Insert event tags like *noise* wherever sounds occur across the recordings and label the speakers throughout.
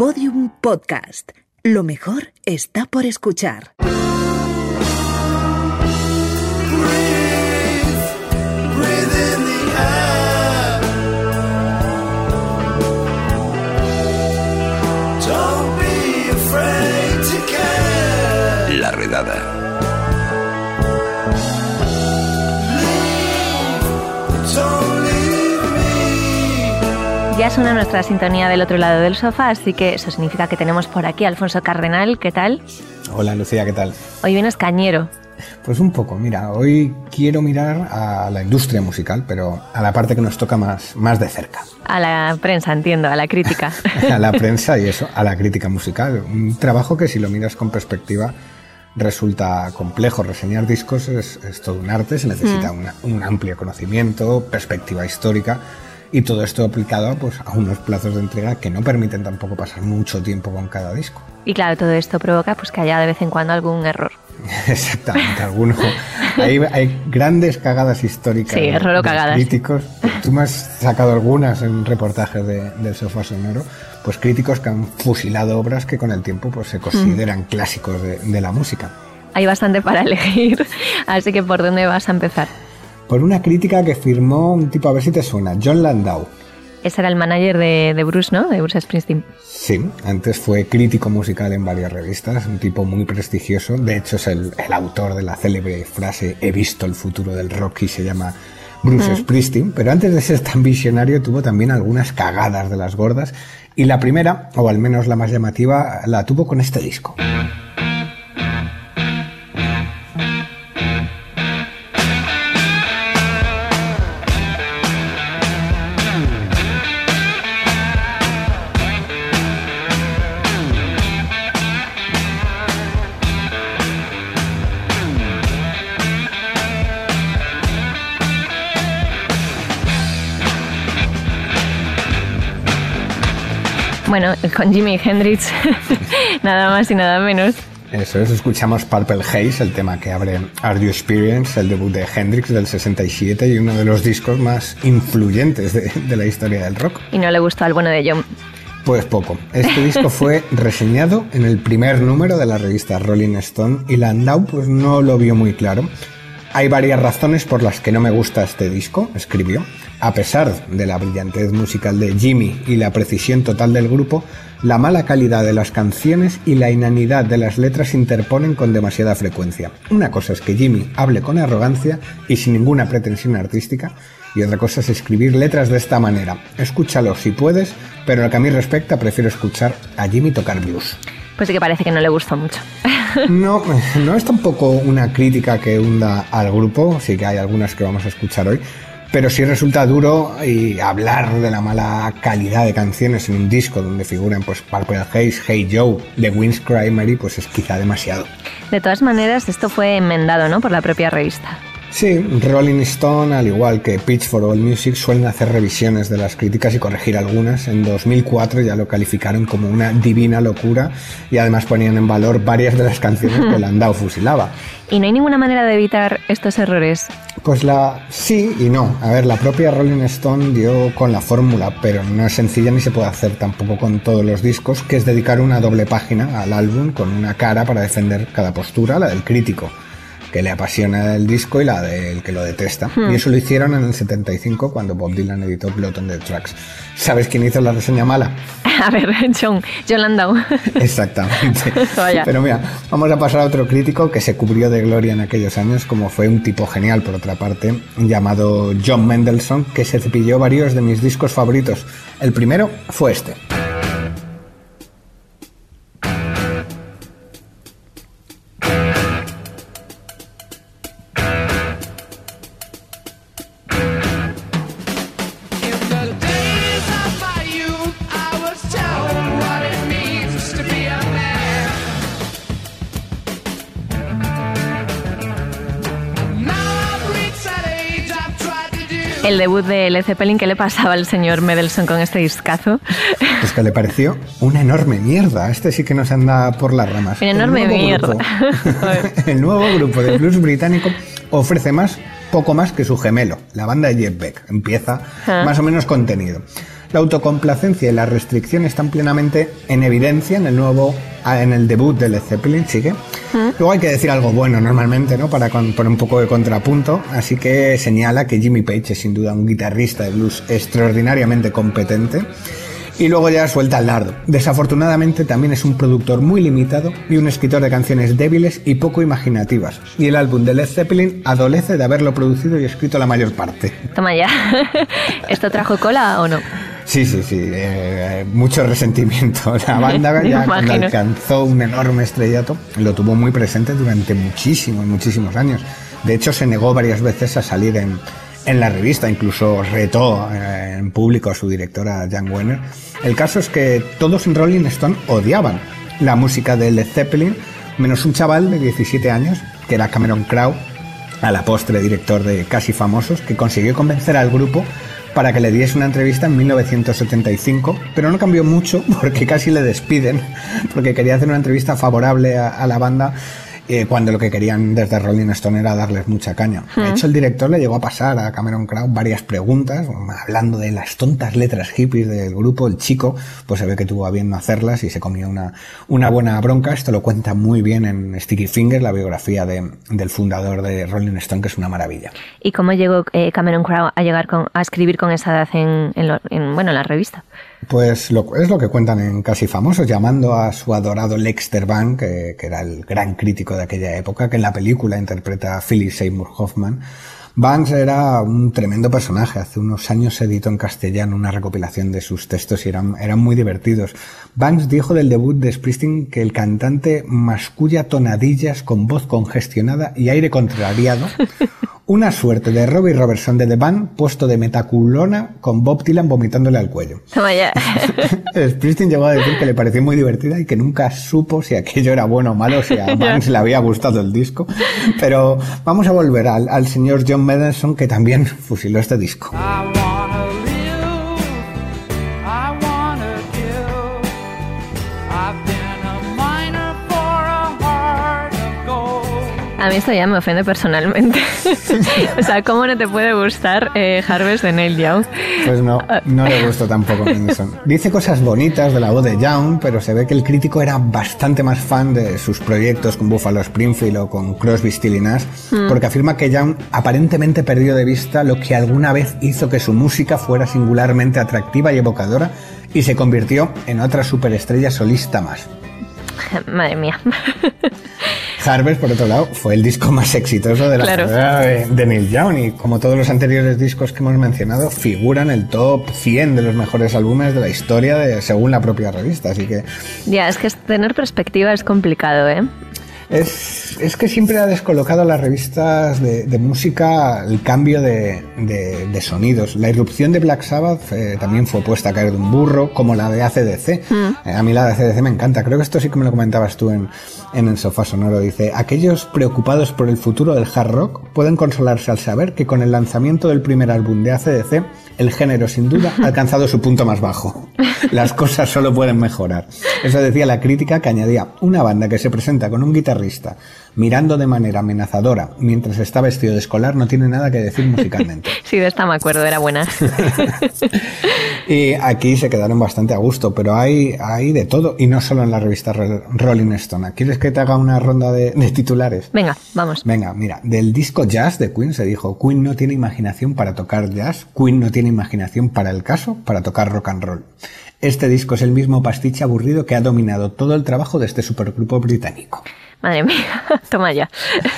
Speaker 1: Podium Podcast. Lo mejor está por escuchar.
Speaker 2: Ya suena nuestra sintonía del otro lado del sofá, así que eso significa que tenemos por aquí a Alfonso Cardenal. ¿Qué tal?
Speaker 3: Hola Lucía, ¿qué tal?
Speaker 2: Hoy vienes cañero.
Speaker 3: Pues un poco, mira, hoy quiero mirar a la industria musical, pero a la parte que nos toca más, más de cerca.
Speaker 2: A la prensa, entiendo, a la crítica. *laughs*
Speaker 3: a la prensa y eso, a la crítica musical. Un trabajo que si lo miras con perspectiva resulta complejo. Reseñar discos es, es todo un arte, se necesita una- un amplio conocimiento, perspectiva histórica y todo esto aplicado pues, a unos plazos de entrega que no permiten tampoco pasar mucho tiempo con cada disco.
Speaker 2: Y claro, todo esto provoca pues que haya de vez en cuando algún error. *laughs*
Speaker 3: Exactamente, alguno. Hay, hay grandes cagadas históricas.
Speaker 2: Sí, error o cagadas.
Speaker 3: Críticos. Tú me has sacado algunas en reportajes de, del sofá sonoro. Pues críticos que han fusilado obras que con el tiempo pues, se consideran clásicos de, de la música.
Speaker 2: Hay bastante para elegir, así que ¿por dónde vas a empezar?
Speaker 3: Por una crítica que firmó un tipo, a ver si te suena, John Landau.
Speaker 2: Ese era el manager de, de Bruce, ¿no? De Bruce Springsteen.
Speaker 3: Sí, antes fue crítico musical en varias revistas, un tipo muy prestigioso. De hecho, es el, el autor de la célebre frase He visto el futuro del rock y se llama Bruce Springsteen. Pero antes de ser tan visionario, tuvo también algunas cagadas de las gordas. Y la primera, o al menos la más llamativa, la tuvo con este disco.
Speaker 2: Bueno, con Jimi Hendrix, *laughs* nada más y nada menos.
Speaker 3: Eso es, escuchamos Purple Haze, el tema que abre Are You Experience, el debut de Hendrix del 67 y uno de los discos más influyentes de- de la historia del rock.
Speaker 2: Y no le gustó al bueno de John.
Speaker 3: Pues poco. Este disco *laughs* fue reseñado en el primer número de la revista Rolling Stone y Landau pues no lo vio muy claro. Hay varias razones por las que no me gusta este disco, escribió. A pesar de la brillantez musical de Jimmy y la precisión total del grupo, la mala calidad de las canciones y la inanidad de las letras se interponen con demasiada frecuencia. Una cosa es que Jimmy hable con arrogancia y sin ninguna pretensión artística, y otra cosa es escribir letras de esta manera. Escúchalo si puedes, pero en lo que a mí respecta prefiero escuchar a Jimmy tocar blues.
Speaker 2: Pues sí que parece que no le gustó mucho. *laughs*
Speaker 3: No, no es tampoco una crítica que hunda al grupo, sí que hay algunas que vamos a escuchar hoy, pero sí resulta duro y hablar de la mala calidad de canciones en un disco donde figuran pues Purple Haze, Hey Joe, The Wind's Cry Mary, pues es quizá demasiado.
Speaker 2: De todas maneras, esto fue enmendado, ¿no? Por la propia revista.
Speaker 3: Sí, Rolling Stone, al igual que Pitchfork o Music, suelen hacer revisiones de las críticas y corregir algunas. En 2004 ya lo calificaron como una divina locura y además ponían en valor varias de las canciones que Landau fusilaba. *laughs*
Speaker 2: ¿Y no hay ninguna manera de evitar estos errores?
Speaker 3: Pues la sí y no. A ver, la propia Rolling Stone dio con la fórmula, pero no es sencilla ni se puede hacer tampoco con todos los discos, que es dedicar una doble página al álbum con una cara para defender cada postura, la del crítico, que le apasiona el disco y la del que lo detesta. Y eso lo hicieron en el 75 cuando Bob Dylan editó Blood on the Tracks. ¿Sabes quién hizo la reseña mala? *laughs*
Speaker 2: A ver, John, John Landau. *laughs*
Speaker 3: Exactamente.
Speaker 2: Vaya.
Speaker 3: Pero mira, vamos a pasar a otro crítico que se cubrió de gloria en aquellos años, como fue un tipo genial, por otra parte, llamado John Mendelssohn, que se cepilló varios de mis discos favoritos. El primero fue este.
Speaker 2: El debut de Led Zeppelin, ¿qué le pasaba al señor Mendelssohn con este discazo?
Speaker 3: Pues que le pareció una enorme mierda. Este sí que nos anda por las ramas.
Speaker 2: Una enorme
Speaker 3: nuevo
Speaker 2: mierda. *laughs* *laughs*
Speaker 3: el nuevo grupo de blues británico ofrece más, poco más que su gemelo, la banda de Jeff Beck. Empieza
Speaker 2: Ah.
Speaker 3: más o menos contenido. La autocomplacencia y la restricción están plenamente en evidencia en el nuevo, ah, en el debut de Led Zeppelin, sí que. Luego hay que decir algo bueno normalmente, ¿no? Para poner un poco de contrapunto. Así que señala que Jimmy Page es sin duda un guitarrista de blues extraordinariamente competente. Y luego ya suelta el lardo. Desafortunadamente también es un productor muy limitado y un escritor de canciones débiles y poco imaginativas. Y el álbum de Led Zeppelin adolece de haberlo producido y escrito la mayor parte.
Speaker 2: Toma ya. *laughs* ¿Esto trajo cola o no?
Speaker 3: Sí, sí, sí, eh, mucho resentimiento. *laughs* La banda ya cuando alcanzó un enorme estrellato lo tuvo muy presente durante muchísimos, muchísimos años. De hecho, se negó varias veces a salir en, en la revista, incluso retó eh, en público a su directora Jan Wenner. El caso es que todos en Rolling Stone odiaban la música de Led Zeppelin, menos un chaval de 17 años, que era Cameron Crowe, a la postre director de Casi Famosos, que consiguió convencer al grupo para que le diese una entrevista en 1975, pero no cambió mucho *laughs* porque casi le despiden, porque quería hacer una entrevista favorable a, a la banda eh, cuando lo que querían desde Rolling Stone era darles mucha caña. De hecho, el director le llegó a pasar a Cameron Crowe varias preguntas, hablando de las tontas letras hippies del grupo. El chico, pues se ve que tuvo a bien no hacerlas y se comió una, una buena bronca. Esto lo cuenta muy bien en Sticky Fingers, la biografía de- del fundador de Rolling Stone, que es una maravilla.
Speaker 2: ¿Y cómo llegó eh, Cameron Crowe a llegar con, a escribir con esa edad en, en lo- en, bueno, en la revista?
Speaker 3: Pues es lo que cuentan en Casi Famosos, llamando a su adorado Lexter Bank, que, era el gran crítico de aquella época, que en la película interpreta a Philip Seymour Hoffman. Banks era un tremendo personaje. Hace unos años se editó en castellano una recopilación de sus textos y eran, eran muy divertidos. Banks dijo del debut de Springsteen que el cantante masculla tonadillas con voz congestionada y aire contrariado. Una suerte de Robbie Robertson de The Band puesto de metaculona con Bob Dylan vomitándole al cuello.
Speaker 2: Toma ya. *laughs*
Speaker 3: Springsteen llegó a decir que le pareció muy divertida y que nunca supo si aquello era bueno o malo, si a *laughs* Banks le había gustado el disco. Pero vamos a volver al, al señor John Mendelsohn que también fusiló este disco.
Speaker 4: Wanna A
Speaker 2: mí esto ya me ofende personalmente. *laughs* o sea, ¿cómo no te puede gustar eh, Harvest de Neil Young?
Speaker 3: Pues no, no le gustó tampoco Mendelsohn. Dice cosas bonitas de la voz de Young, pero se ve que el crítico era bastante más fan de sus proyectos con Buffalo Springfield o con Crosby, Still y Nash, porque afirma que Young aparentemente perdió de vista lo que alguna vez hizo que su música fuera singularmente atractiva y evocadora y se convirtió en otra superestrella solista más.
Speaker 2: Madre mía.
Speaker 3: Harvest, por otro lado, fue el disco más exitoso de la
Speaker 2: Claro.
Speaker 3: carrera de, de Neil Young y como todos los anteriores discos que hemos mencionado, figura en el top 100 de los mejores álbumes de la historia de, según la propia revista. Así que
Speaker 2: ya, es que tener perspectiva es complicado, ¿eh?
Speaker 3: Es, es que siempre ha descolocado a las revistas de, de música el cambio de, de- de sonidos. La irrupción de Black Sabbath eh, también fue puesta a caer de un burro, como la de ACDC. Eh, a mí la de ACDC me encanta. Creo que esto sí que me lo comentabas tú en, en el sofá sonoro. Dice, aquellos preocupados por el futuro del hard rock pueden consolarse al saber que con el lanzamiento del primer álbum de ACDC, el género sin duda ha alcanzado su punto más bajo. Las cosas solo pueden mejorar. Eso decía la crítica que añadía una banda que se presenta con un guitarrista mirando de manera amenazadora mientras está vestido de escolar no tiene nada que decir musicalmente. *laughs*
Speaker 2: Sí, de esta me acuerdo, era buena. *laughs*
Speaker 3: Y aquí se quedaron bastante a gusto, pero hay, hay de todo, y no solo en la revista Ro- Rolling Stone. ¿Quieres que te haga una ronda de, de titulares?
Speaker 2: Venga, vamos.
Speaker 3: Venga, mira, del disco Jazz de Queen se dijo, Queen no tiene imaginación para tocar jazz, Queen no tiene imaginación para el caso, para tocar rock and roll. Este disco es el mismo pastiche aburrido que ha dominado todo el trabajo de este supergrupo británico.
Speaker 2: Madre mía, *laughs* toma ya.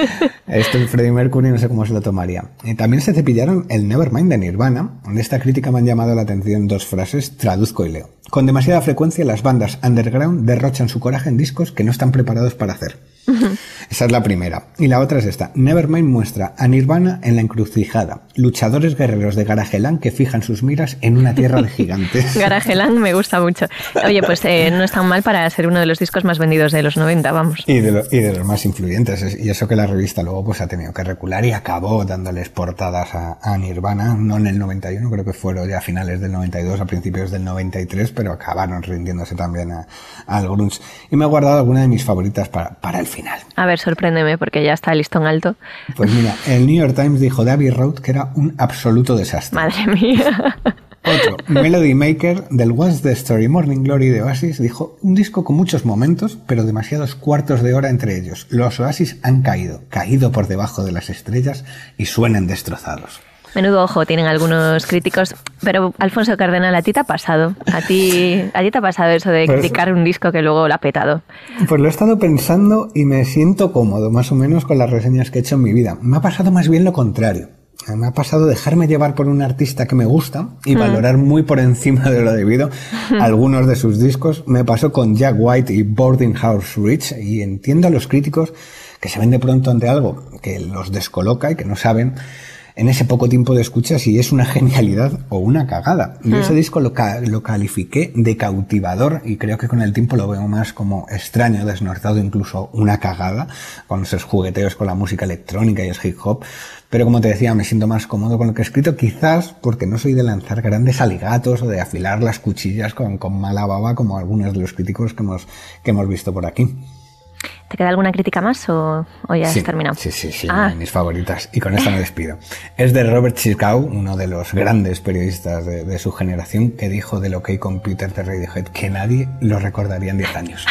Speaker 2: *laughs*
Speaker 3: Esto el Freddie Mercury no sé cómo se lo tomaría. También se cepillaron el Nevermind de Nirvana. En esta crítica me han llamado la atención dos frases, traduzco y leo. Con demasiada frecuencia las bandas underground derrochan su coraje en discos que no están preparados para hacer. *laughs* Esa es la primera. Y la otra es esta. Nevermind muestra a Nirvana en la encrucijada. Luchadores guerreros de Garagelán que fijan sus miras en una tierra de gigantes. *laughs*
Speaker 2: Garagelán me gusta mucho. Oye, pues eh, no es tan mal para ser uno de los discos más vendidos de los 90, vamos.
Speaker 3: Y de, lo- y de los más influyentes. Es- Y eso que la revista luego pues ha tenido que recular y acabó dándoles portadas a, a Nirvana, no en el 91, creo que fueron ya a finales del 92, a principios del 93, pero acabaron rindiéndose también a- al grunge. Y me he guardado alguna de mis favoritas para, para el final.
Speaker 2: A ver, sorpréndeme porque ya está el listón alto.
Speaker 3: Pues mira, el New York Times dijo de Abbey Road que era un absoluto desastre.
Speaker 2: Madre mía.
Speaker 3: Otro, Melody Maker del What's the Story Morning Glory de Oasis dijo un disco con muchos momentos, pero demasiados cuartos de hora entre ellos. Los Oasis han caído, caído por debajo de las estrellas y suenan destrozados.
Speaker 2: Menudo ojo tienen algunos críticos, pero Alfonso Cardenal, ¿a ti te ha pasado? ¿A ti, a ti te ha pasado eso de
Speaker 3: Pues-
Speaker 2: criticar un disco que luego lo ha petado?
Speaker 3: Pues lo he estado pensando y me siento cómodo, más o menos, con las reseñas que he hecho en mi vida. Me ha pasado más bien lo contrario. Me ha pasado dejarme llevar por un artista que me gusta y valorar muy por encima de lo debido *laughs* algunos de sus discos. Me pasó con Jack White y Boarding House Rich y entiendo a los críticos que se ven de pronto ante algo que los descoloca y que no saben en ese poco tiempo de escucha si es una genialidad o una cagada. Yo ese disco lo, ca- lo califiqué de cautivador y creo que con el tiempo lo veo más como extraño, desnortado, incluso una cagada, con esos jugueteos con la música electrónica y el hip hop. Pero como te decía, me siento más cómodo con lo que he escrito, quizás porque no soy de lanzar grandes aligatos o de afilar las cuchillas con, con mala baba como algunos de los críticos que hemos, que hemos visto por aquí.
Speaker 2: ¿Te queda alguna crítica más o, o ya
Speaker 3: Sí,
Speaker 2: has terminado?
Speaker 3: Sí, sí, sí,
Speaker 2: Ah,
Speaker 3: mis favoritas. Y con esta me despido. Es de Robert Chicago, uno de los grandes periodistas de, de su generación, que dijo del OK Computer de Radiohead que nadie lo recordaría en 10 años.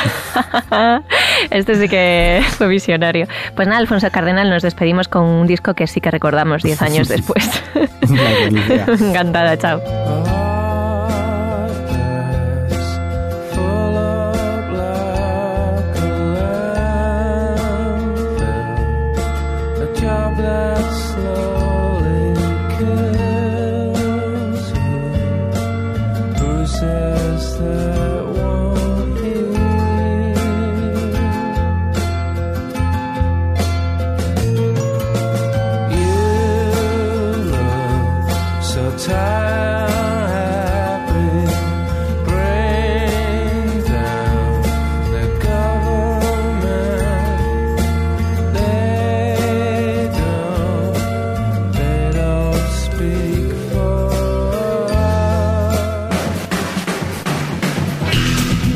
Speaker 3: *laughs*
Speaker 2: este sí que fue visionario. Pues nada, Alfonso Cardenal, nos despedimos con un disco que sí que recordamos 10 años *laughs* después. *laughs* Encantada, chao.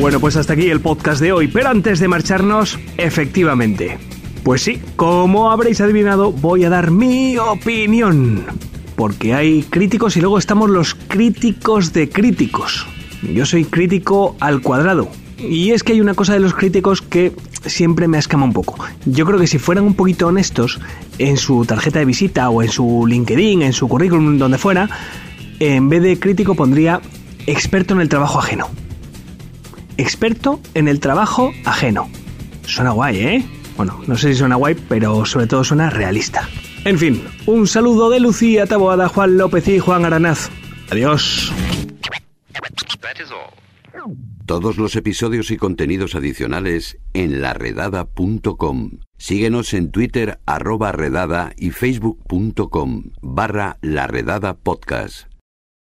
Speaker 5: Bueno, pues hasta aquí el podcast de hoy, pero antes de marcharnos, efectivamente. Pues sí, como habréis adivinado, voy a dar mi opinión. Porque hay críticos y luego estamos los críticos de críticos. Yo soy crítico al cuadrado. Y es que hay una cosa de los críticos que siempre me escama un poco. Yo creo que si fueran un poquito honestos en su tarjeta de visita o en su LinkedIn, en su currículum, donde fuera, en vez de crítico pondría experto en el trabajo ajeno experto en el trabajo ajeno. Suena guay, ¿eh? Bueno, no sé si suena guay, pero sobre todo suena realista. En fin, un saludo de Lucía Taboada, Juan López y Juan Aranaz. Adiós.
Speaker 6: Todos los episodios y contenidos adicionales en laredada.com. Síguenos en Twitter arroba redada y facebook.com barra laredada podcast.